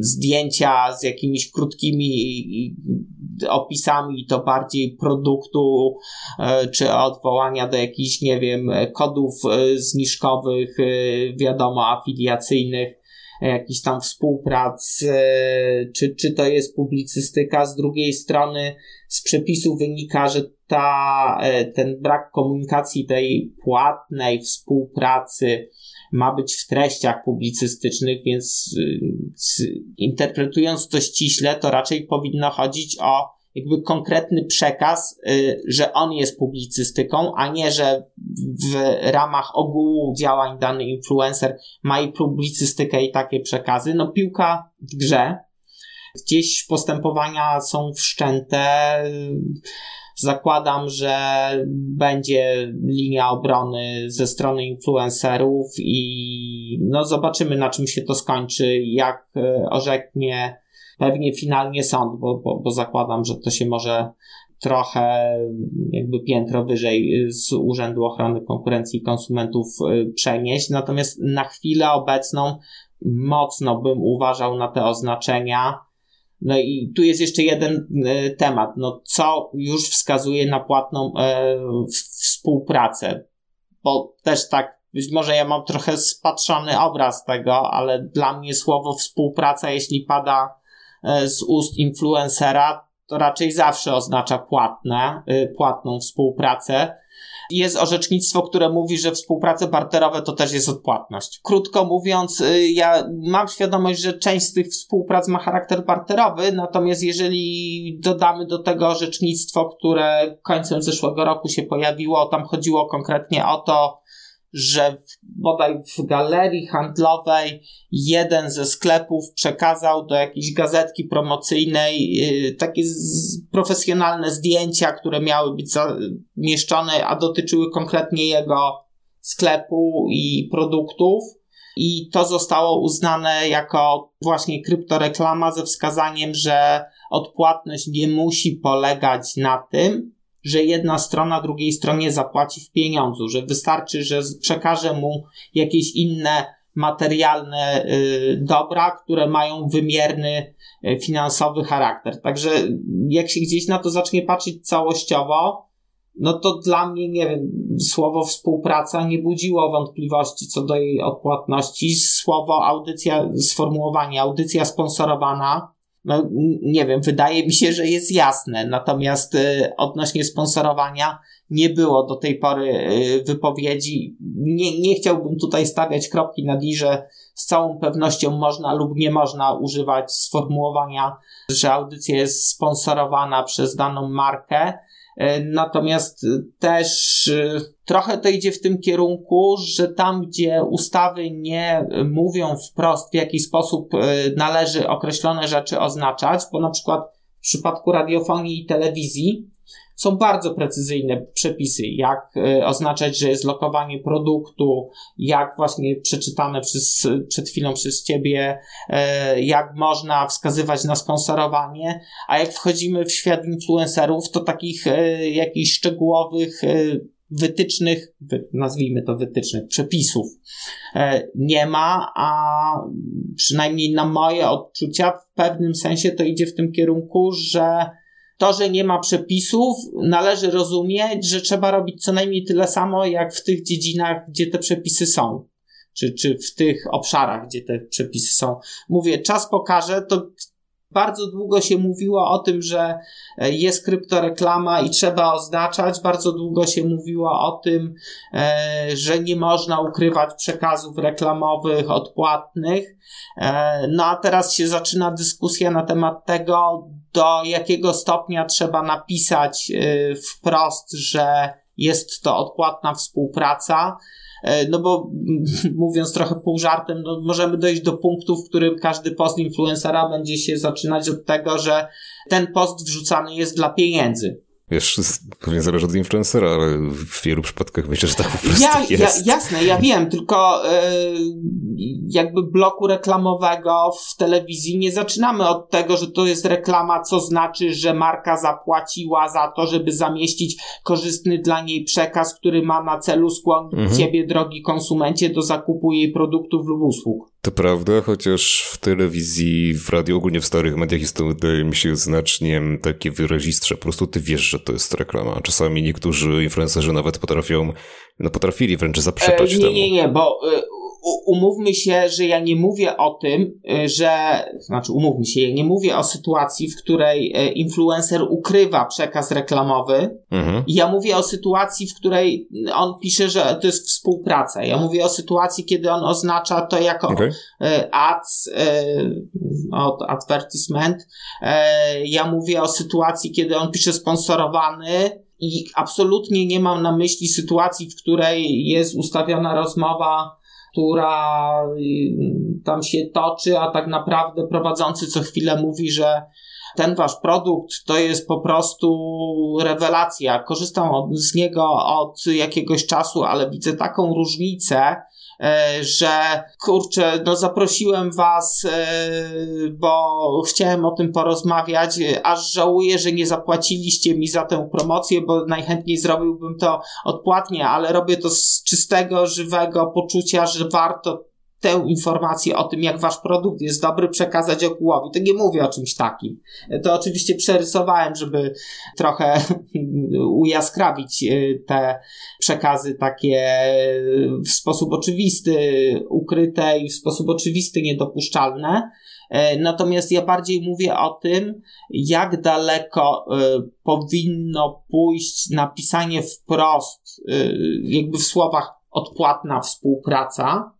zdjęcia z jakimiś krótkimi opisami, to bardziej produktu, e, czy odwołania do jakichś, nie wiem, kodów e, zniżkowych, e, wiadomo, afiliacyjnych jakiś tam współprac, e, czy, czy to jest publicystyka. Z drugiej strony z przepisu wynika, że ta, e, ten brak komunikacji tej płatnej współpracy ma być w treściach publicystycznych, więc e, interpretując to ściśle, to raczej powinno chodzić o jakby konkretny przekaz, y, że on jest publicystyką, a nie, że w ramach ogółu działań dany influencer ma i publicystykę i takie przekazy. No piłka w grze. Gdzieś postępowania są wszczęte. Zakładam, że będzie linia obrony ze strony influencerów i no zobaczymy na czym się to skończy, jak y, orzeknie pewnie finalnie sąd, bo, bo, bo zakładam, że to się może trochę jakby piętro wyżej z Urzędu Ochrony Konkurencji i Konsumentów y, przenieść. Natomiast na chwilę obecną mocno bym uważał na te oznaczenia. No i tu jest jeszcze jeden y, temat. No co już wskazuje na płatną e, współpracę? Bo też tak, być może ja mam trochę spatrzony obraz tego, ale dla mnie słowo współpraca, jeśli pada z ust influencera, to raczej zawsze oznacza płatne, y, płatną współpracę. Jest orzecznictwo, które mówi, że współprace barterowe to też jest odpłatność. Krótko mówiąc, y, ja mam świadomość, że część z tych współprac ma charakter barterowy, natomiast jeżeli dodamy do tego orzecznictwo, które końcem zeszłego roku się pojawiło, tam chodziło konkretnie o to, że bodaj w galerii handlowej jeden ze sklepów przekazał do jakiejś gazetki promocyjnej yy, takie profesjonalne zdjęcia, które miały być zamieszczone, a dotyczyły konkretnie jego sklepu i produktów. I to zostało uznane jako właśnie kryptoreklama ze wskazaniem, że odpłatność nie musi polegać na tym, że jedna strona drugiej stronie zapłaci w pieniądzu, że wystarczy, że przekaże mu jakieś inne materialne y, dobra, które mają wymierny y, finansowy charakter. Także jak się gdzieś na to zacznie patrzeć całościowo, no to dla mnie, nie wiem, słowo współpraca nie budziło wątpliwości co do jej odpłatności. Słowo audycja, sformułowanie audycja sponsorowana, no nie wiem, wydaje mi się, że jest jasne. Natomiast y, odnośnie sponsorowania nie było do tej pory y, wypowiedzi. Nie, nie chciałbym tutaj stawiać kropki nad i, że z całą pewnością można lub nie można używać sformułowania, że audycja jest sponsorowana przez daną markę. E, natomiast też trochę to idzie w tym kierunku, że tam, gdzie ustawy nie mówią wprost, w jaki sposób e, należy określone rzeczy oznaczać, bo na przykład w przypadku radiofonii i telewizji są bardzo precyzyjne przepisy, jak e, oznaczać, że jest lokowanie produktu, jak właśnie przeczytane przez, przed chwilą przez ciebie, e, jak można wskazywać na sponsorowanie, a jak wchodzimy w świat influencerów, to takich e, jakichś szczegółowych wytycznych, nazwijmy to wytycznych, przepisów nie ma, a przynajmniej na moje odczucia w pewnym sensie to idzie w tym kierunku, że to, że nie ma przepisów, należy rozumieć, że trzeba robić co najmniej tyle samo, jak w tych dziedzinach, gdzie te przepisy są. Czy, czy w tych obszarach, gdzie te przepisy są. Mówię, czas pokaże, to bardzo długo się mówiło o tym, że e, jest kryptoreklama i trzeba oznaczać. Bardzo długo się mówiło o tym, e, że nie można ukrywać przekazów reklamowych odpłatnych. E, no a teraz się zaczyna dyskusja na temat tego, do jakiego stopnia trzeba napisać wprost, że jest to odpłatna współpraca. E, no bo mówiąc trochę pół żartem, no możemy dojść do punktu, w którym każdy post influencera będzie się zaczynać od tego, że ten post wrzucany jest dla pieniędzy. Wiesz, pewnie zależy od influencera, ale w wielu przypadkach myślę, że tak po prostu ja, jest. Ja, jasne, ja wiem, tylko yy, jakby bloku reklamowego w telewizji nie zaczynamy od tego, że to jest reklama, co znaczy, że marka zapłaciła za to, żeby zamieścić korzystny dla niej przekaz, który ma na celu skłonić mhm. ciebie, drogi konsumencie, do zakupu jej produktów lub usług. To prawda, chociaż w telewizji, w radiu, ogólnie w starych mediach jest to, wydaje mi się, znacznie takie wyrazistsze. Po prostu ty wiesz, że to jest reklama. Czasami niektórzy influencerzy nawet potrafią, no potrafili wręcz zaprzeczać e, nie, temu. Nie, nie, bo e, umówmy się, że ja nie mówię o tym, y, że, znaczy umówmy się, ja nie mówię o sytuacji, w której y, influencer ukrywa przekaz reklamowy. Mhm. Ja mówię o sytuacji, w której on pisze, że to jest współpraca. Ja mówię o sytuacji, kiedy on oznacza to jako okay. Y, ads, od advertisement. Ja mówię o sytuacji, kiedy on pisze sponsorowany, i absolutnie nie mam na myśli sytuacji, w której jest ustawiona rozmowa która y, tam się toczy, a tak naprawdę prowadzący co chwilę mówi, że ten wasz produkt to jest po prostu rewelacja. Korzystam z niego od jakiegoś czasu, ale widzę taką różnicę, że kurczę, no zaprosiłem was, e, bo chciałem o tym porozmawiać, aż żałuję, że nie zapłaciliście mi za tę promocję, bo najchętniej zrobiłbym to odpłatnie, ale robię to z czystego, żywego poczucia, że warto tę informację o tym, jak wasz produkt jest dobry, przekazać ogółowi. To nie mówię o czymś takim. To oczywiście przerysowałem, żeby trochę ujaskrawić e, te przekazy takie w sposób oczywisty, ukryte i w sposób oczywisty niedopuszczalne. E, natomiast ja bardziej mówię o tym, jak daleko e, powinno pójść napisanie wprost, jakby w słowach odpłatna współpraca,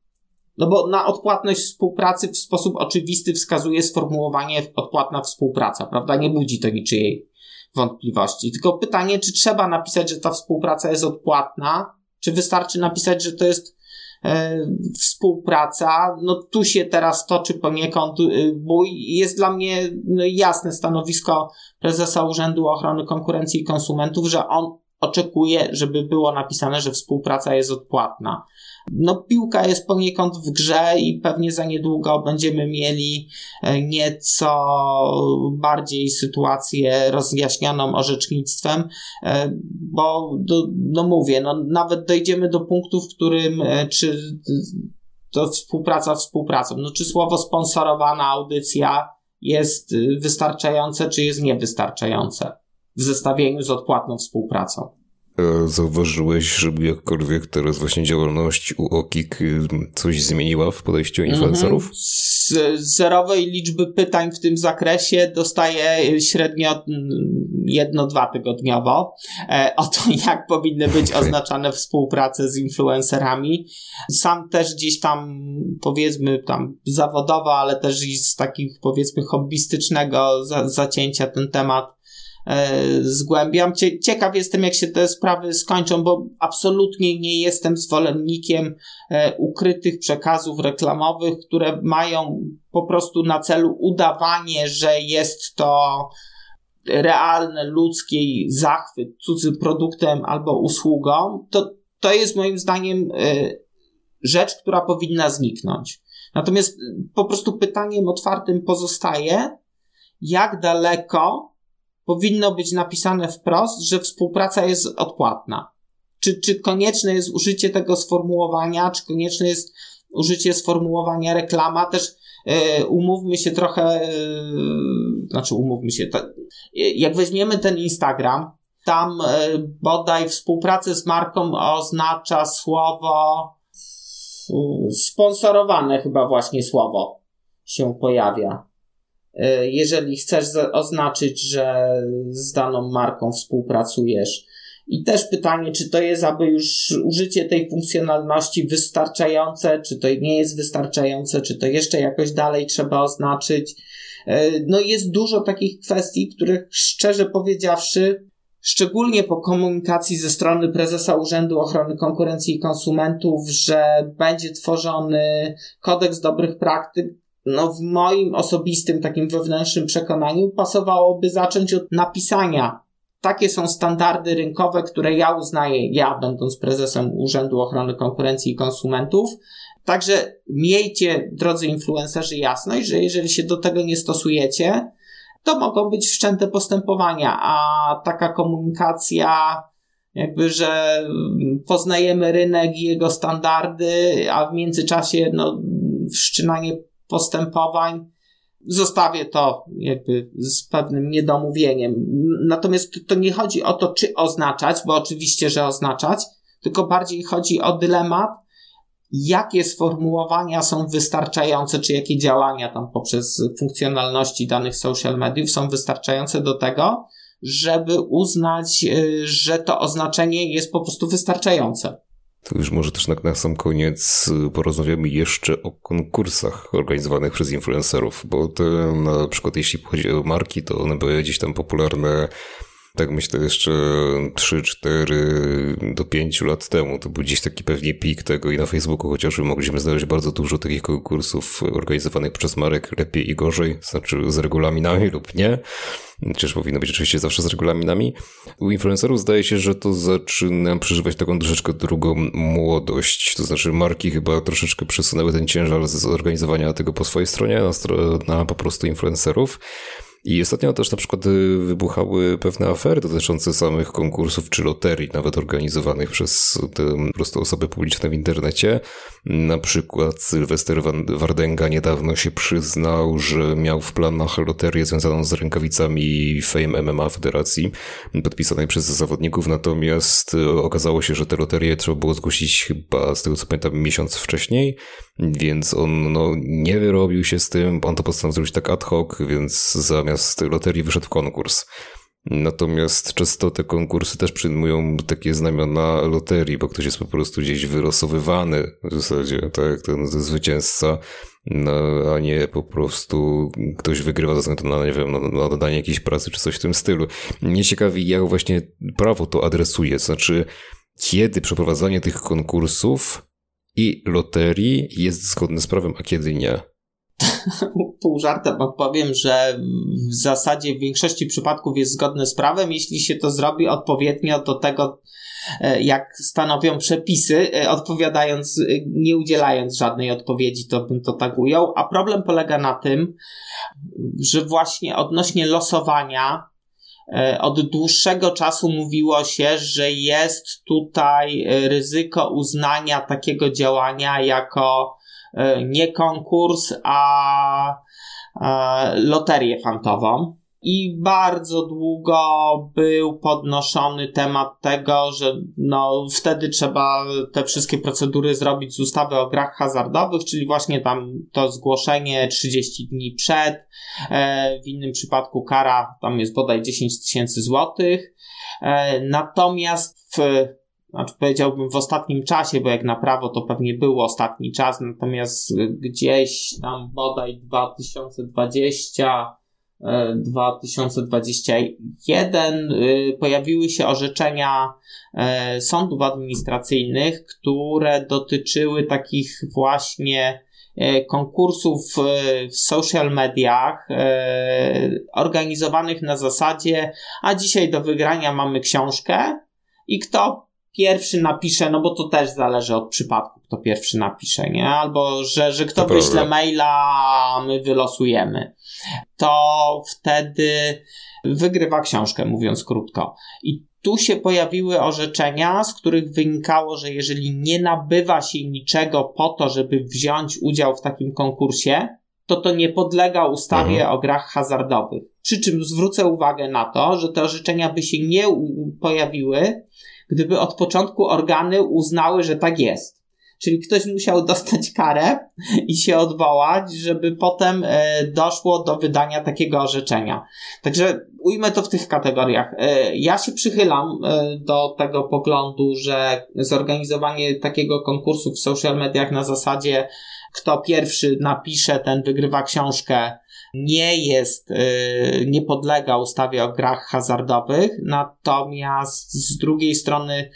no bo na odpłatność współpracy w sposób oczywisty wskazuje sformułowanie odpłatna współpraca, prawda? Nie budzi to niczyjej wątpliwości. Tylko pytanie, czy trzeba napisać, że ta współpraca jest odpłatna, czy wystarczy napisać, że to jest e, współpraca. No tu się teraz toczy poniekąd e, bój. Jest dla mnie no, jasne stanowisko prezesa Urzędu Ochrony Konkurencji i Konsumentów, że on oczekuje, żeby było napisane, że współpraca jest odpłatna. No, piłka jest poniekąd w grze i pewnie za niedługo będziemy mieli e, nieco bardziej sytuację rozjaśnioną orzecznictwem, e, bo do, no mówię, no nawet dojdziemy do punktu, w którym e, czy to współpraca współpracą, no czy słowo sponsorowana audycja jest wystarczające, czy jest niewystarczające w zestawieniu z odpłatną współpracą. Zauważyłeś, żeby jakkolwiek teraz właśnie działalność u OKIK y, coś zmieniła w podejściu mhm. influencerów? Z zerowej liczby pytań w tym zakresie dostaję średnio mm, jedno-dwa tygodniowo e, o to, jak powinny być oznaczane współprace z influencerami. Sam też gdzieś tam, powiedzmy, tam zawodowo, ale też i z takich, powiedzmy, hobbystycznego zacięcia ten temat E, zgłębiam. Ciekaw jestem, jak się te sprawy skończą, bo absolutnie nie jestem zwolennikiem e, ukrytych przekazów reklamowych, które mają po prostu na celu udawanie, że jest to realny ludzki zachwyt cudzym produktem albo usługą. To, to jest moim zdaniem e, rzecz, która powinna zniknąć. Natomiast po prostu pytaniem otwartym pozostaje, jak daleko powinno być napisane wprost, że współpraca jest odpłatna. Czy, czy konieczne jest użycie tego sformułowania, czy konieczne jest użycie sformułowania reklama, też yy, umówmy się trochę, yy, znaczy umówmy się, to, jak weźmiemy ten Instagram, tam bodaj współpracę z marką oznacza słowo sponsorowane chyba właśnie słowo się pojawia. E, jeżeli chcesz oznaczyć, że z daną marką współpracujesz. I też pytanie, czy to jest aby już użycie tej funkcjonalności wystarczające, czy to nie jest wystarczające, czy to jeszcze jakoś dalej trzeba oznaczyć. E, no jest dużo takich kwestii, których szczerze powiedziawszy, szczególnie po komunikacji ze strony prezesa Urzędu Ochrony Konkurencji i Konsumentów, że będzie tworzony kodeks dobrych praktyk, no w moim osobistym takim wewnętrznym przekonaniu pasowałoby zacząć od napisania. Takie są standardy rynkowe, które ja uznaję, ja będąc prezesem Urzędu Ochrony Konkurencji i Konsumentów. Także miejcie, drodzy influencerzy, jasność, że jeżeli się do tego nie stosujecie, to mogą być wszczęte postępowania, a taka komunikacja, jakby, że poznajemy rynek i jego standardy, a w międzyczasie no, wszczynanie postępowań. Zostawię to jakby z pewnym niedomówieniem. Natomiast to nie chodzi o to, czy oznaczać, bo oczywiście, że oznaczać, tylko bardziej chodzi o dylemat, jakie sformułowania są wystarczające, czy jakie działania tam poprzez funkcjonalności danych social mediów są wystarczające do tego, żeby uznać, y, że to oznaczenie jest po prostu wystarczające. To już może też na, na sam koniec y, porozmawiamy jeszcze o konkursach organizowanych przez influencerów, bo te, na przykład jeśli chodzi o marki, to one były gdzieś tam popularne tak myślę jeszcze 3, 4 do 5 lat temu. To był gdzieś taki pewnie pik tego i na Facebooku chociażby mogliśmy znaleźć bardzo dużo takich konkursów organizowanych przez marek lepiej i gorzej, znaczy z regulaminami lub nie. Chociaż powinno być oczywiście zawsze z regulaminami. U influencerów zdaje się, że to zaczyna przeżywać taką troszeczkę drugą młodość. To znaczy marki chyba troszeczkę przesunęły ten ciężar z organizowania tego po swojej stronie na, na po prostu influencerów. I ostatnio też na przykład y, wybuchały pewne afery dotyczące samych konkursów czy loterii, nawet organizowanych przez te po prostu osoby publiczne w internecie. Na przykład Sylwester Wardenga niedawno się przyznał, że miał w planach loterię związaną z rękawicami Fame MMA Federacji, podpisanej przez zawodników, natomiast y, okazało się, że te loterie trzeba było zgłosić chyba, z tego co pamiętam, miesiąc wcześniej, więc on no, nie wyrobił się z tym, on to postanowił zrobić tak ad hoc, więc zamiast loterii wyszedł konkurs. Natomiast często te konkursy też przyjmują takie znamiona loterii, bo ktoś jest po prostu gdzieś wylosowywany w zasadzie, tak ten zwycięzca, no, a nie po prostu ktoś wygrywa ze względu na, nie wiem, na, na dodanie jakiejś pracy czy coś w tym stylu. Mnie ciekawi, jak właśnie prawo to adresuje, znaczy kiedy przeprowadzanie tych konkursów i loterii jest zgodne z prawem, a kiedy nie? pół żartem odpowiem, że w zasadzie w większości przypadków jest zgodne z prawem, jeśli się to zrobi odpowiednio do tego, e, jak stanowią przepisy, e, odpowiadając, e, nie udzielając żadnej odpowiedzi, to bym to tak ujął. A problem polega na tym, że właśnie odnośnie losowania, od dłuższego czasu mówiło się, że jest tutaj ryzyko uznania takiego działania jako nie konkurs, a, a loterię fantową. I bardzo długo był podnoszony temat tego, że no, wtedy trzeba te wszystkie procedury zrobić z ustawy o grach hazardowych, czyli właśnie tam to zgłoszenie 30 dni przed. E, w innym przypadku kara tam jest bodaj 10 tysięcy złotych. E, natomiast w znaczy powiedziałbym w ostatnim czasie, bo jak na prawo to pewnie był ostatni czas, natomiast gdzieś tam bodaj 2020 2021 y, pojawiły się orzeczenia e, sądów administracyjnych, które dotyczyły takich właśnie e, konkursów w social mediach e, organizowanych na zasadzie a dzisiaj do wygrania mamy książkę i kto pierwszy napisze, no bo to też zależy od przypadku, kto pierwszy napisze, nie? Albo, że, że kto to wyśle maila, a my wylosujemy. To wtedy wygrywa książkę, mówiąc krótko. I tu się pojawiły orzeczenia, z których wynikało, że jeżeli nie nabywa się niczego po to, żeby wziąć udział w takim konkursie, to to nie podlega ustawie mhm. o grach hazardowych. Przy czym zwrócę uwagę na to, że te orzeczenia by się nie pojawiły, gdyby od początku organy uznały, że tak jest. Czyli ktoś musiał dostać karę i się odwołać, żeby potem e, doszło do wydania takiego orzeczenia. Także ujmę to w tych kategoriach. E, ja się przychylam e, do tego poglądu, że zorganizowanie takiego konkursu w social mediach na zasadzie kto pierwszy napisze, ten wygrywa książkę, nie jest, y, nie podlega ustawie o grach hazardowych, natomiast z drugiej strony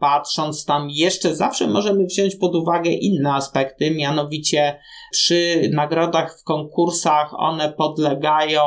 patrząc tam jeszcze zawsze możemy wziąć pod uwagę inne aspekty, mianowicie przy nagrodach w konkursach one podlegają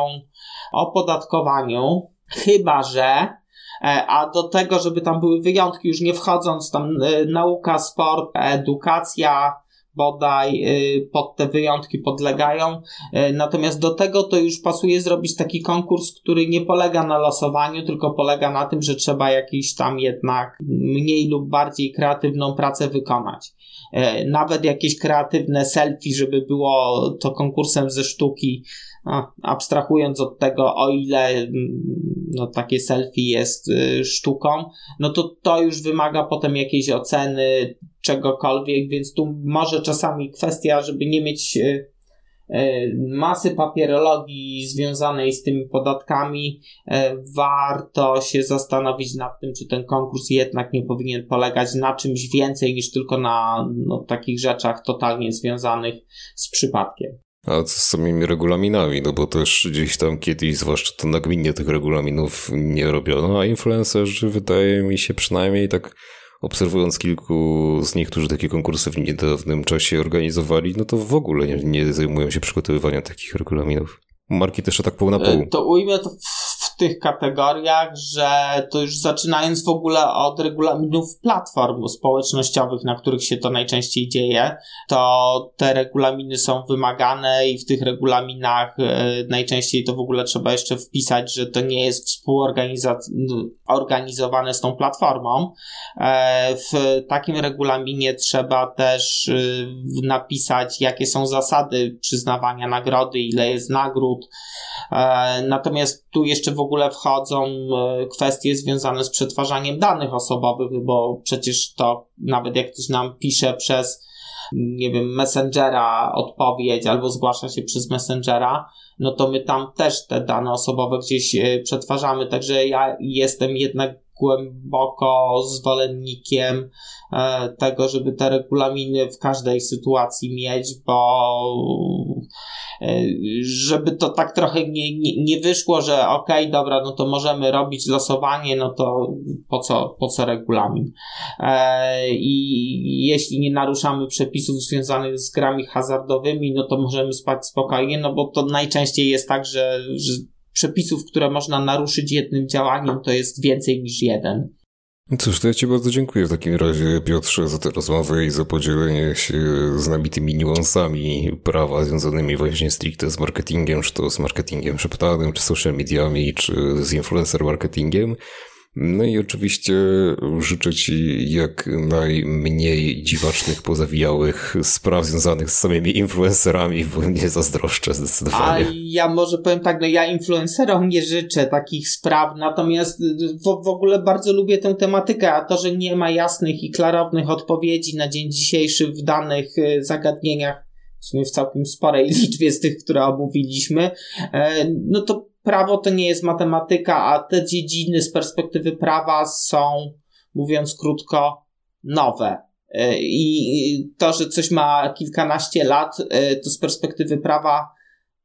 opodatkowaniu, chyba że e, a do tego, żeby tam były wyjątki, już nie wchodząc tam e, nauka, sport, edukacja, bodaj y, pod te wyjątki podlegają. Y, natomiast do tego to już pasuje zrobić taki konkurs, który nie polega na losowaniu, tylko polega na tym, że trzeba jakiś tam jednak mniej lub bardziej kreatywną pracę wykonać. Y, nawet jakieś kreatywne selfie, żeby było to konkursem ze sztuki, abstrahując od tego, o ile mm, no, takie selfie jest sztuką, no to to już wymaga potem jakiejś oceny, czegokolwiek, więc tu może czasami kwestia, żeby nie mieć e, e, masy papierologii związanej z tymi podatkami, e, warto się zastanowić nad tym, czy ten konkurs jednak nie powinien polegać na czymś więcej niż tylko na no, takich rzeczach totalnie związanych z przypadkiem. A co z samymi regulaminami? No bo też gdzieś tam kiedyś, zwłaszcza to nagminnie tych regulaminów nie robiono, a influencerzy wydaje mi się przynajmniej tak obserwując kilku z nich, którzy takie konkursy w niedawnym czasie organizowali, no to w ogóle nie, nie zajmują się przygotowywaniem takich regulaminów. Marki też tak pół na pół. E, to ujmę to w tych kategoriach, że to już zaczynając w ogóle od regulaminów platform społecznościowych, na których się to najczęściej dzieje, to te regulaminy są wymagane i w tych regulaminach e, najczęściej to w ogóle trzeba jeszcze wpisać, że to nie jest współorganizowane z tą platformą. E, w takim regulaminie trzeba też napisać, jakie są zasady przyznawania nagrody, ile jest nagród. Natomiast tu jeszcze w ogóle wchodzą e, kwestie związane z przetwarzaniem danych osobowych, bo przecież to nawet jak ktoś nam pisze przez nie wiem, Messengera odpowiedź albo zgłasza się przez Messengera, no to my tam też te dane osobowe gdzieś e, przetwarzamy, także ja jestem jednak głęboko zwolennikiem e, tego, żeby te regulaminy w każdej sytuacji mieć, bo e, żeby to tak trochę nie, nie, nie wyszło, że okej, okay, dobra, no to możemy robić losowanie, no to po co, po co regulamin? E, I jeśli nie naruszamy przepisów związanych z grami hazardowymi, no to możemy spać spokojnie, no bo to najczęściej jest tak, że, że przepisów, które można naruszyć jednym działaniem, to jest więcej niż jeden. Cóż, to ja Ci bardzo dziękuję w takim razie, Piotrze, za tę rozmowę i za podzielenie się z nami tymi niuansami prawa związanymi właśnie stricte z marketingiem, czy to z marketingiem szeptanym, czy social mediami, czy z influencer marketingiem. No i oczywiście życzę Ci jak najmniej dziwacznych, pozawijałych spraw związanych z samymi influencerami, bo nie zazdroszczę zdecydowanie. A ja może powiem tak, no ja influencerom nie życzę takich spraw, natomiast w, w ogóle bardzo lubię tę tematykę, a to, że nie ma jasnych i klarownych odpowiedzi na dzień dzisiejszy w danych y, zagadnieniach, w sumie w całkiem sporej liczbie z tych, które omówiliśmy, e, no to prawo to nie jest matematyka, a te dziedziny z perspektywy prawa są, mówiąc krótko, nowe. E, I to, że coś ma kilkanaście lat, e, to z perspektywy prawa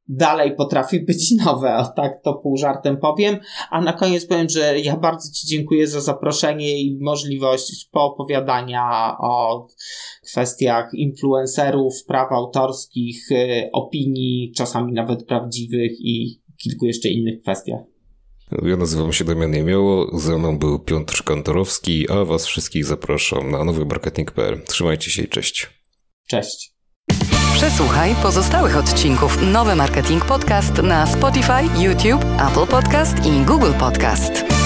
dalej potrafi być nowe, o tak to pół żartem powiem. A na koniec powiem, że ja bardzo Ci dziękuję za zaproszenie i możliwość poopowiadania o kwestiach influencerów, praw autorskich, e, opinii, czasami nawet prawdziwych i kilku jeszcze innych kwestiach. Ja nazywam się Damian Jemioło, ze mną był Piotr Kantorowski, a was wszystkich zapraszam na nowymarketing.pl. Trzymajcie się i cześć. Cześć. Przesłuchaj pozostałych odcinków Nowy Marketing Podcast na Spotify, YouTube, Apple Podcast i Google Podcast.